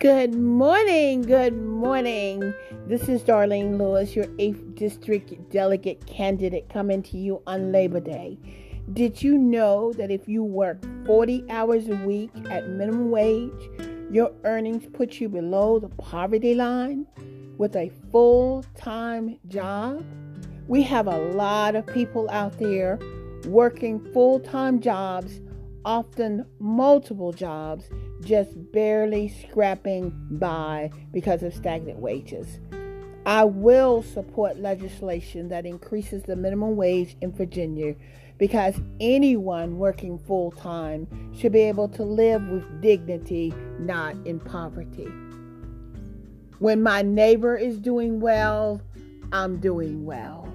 Good morning, good morning. This is Darlene Lewis, your 8th District Delegate candidate, coming to you on Labor Day. Did you know that if you work 40 hours a week at minimum wage, your earnings put you below the poverty line with a full time job? We have a lot of people out there working full time jobs, often multiple jobs just barely scrapping by because of stagnant wages. I will support legislation that increases the minimum wage in Virginia because anyone working full time should be able to live with dignity, not in poverty. When my neighbor is doing well, I'm doing well.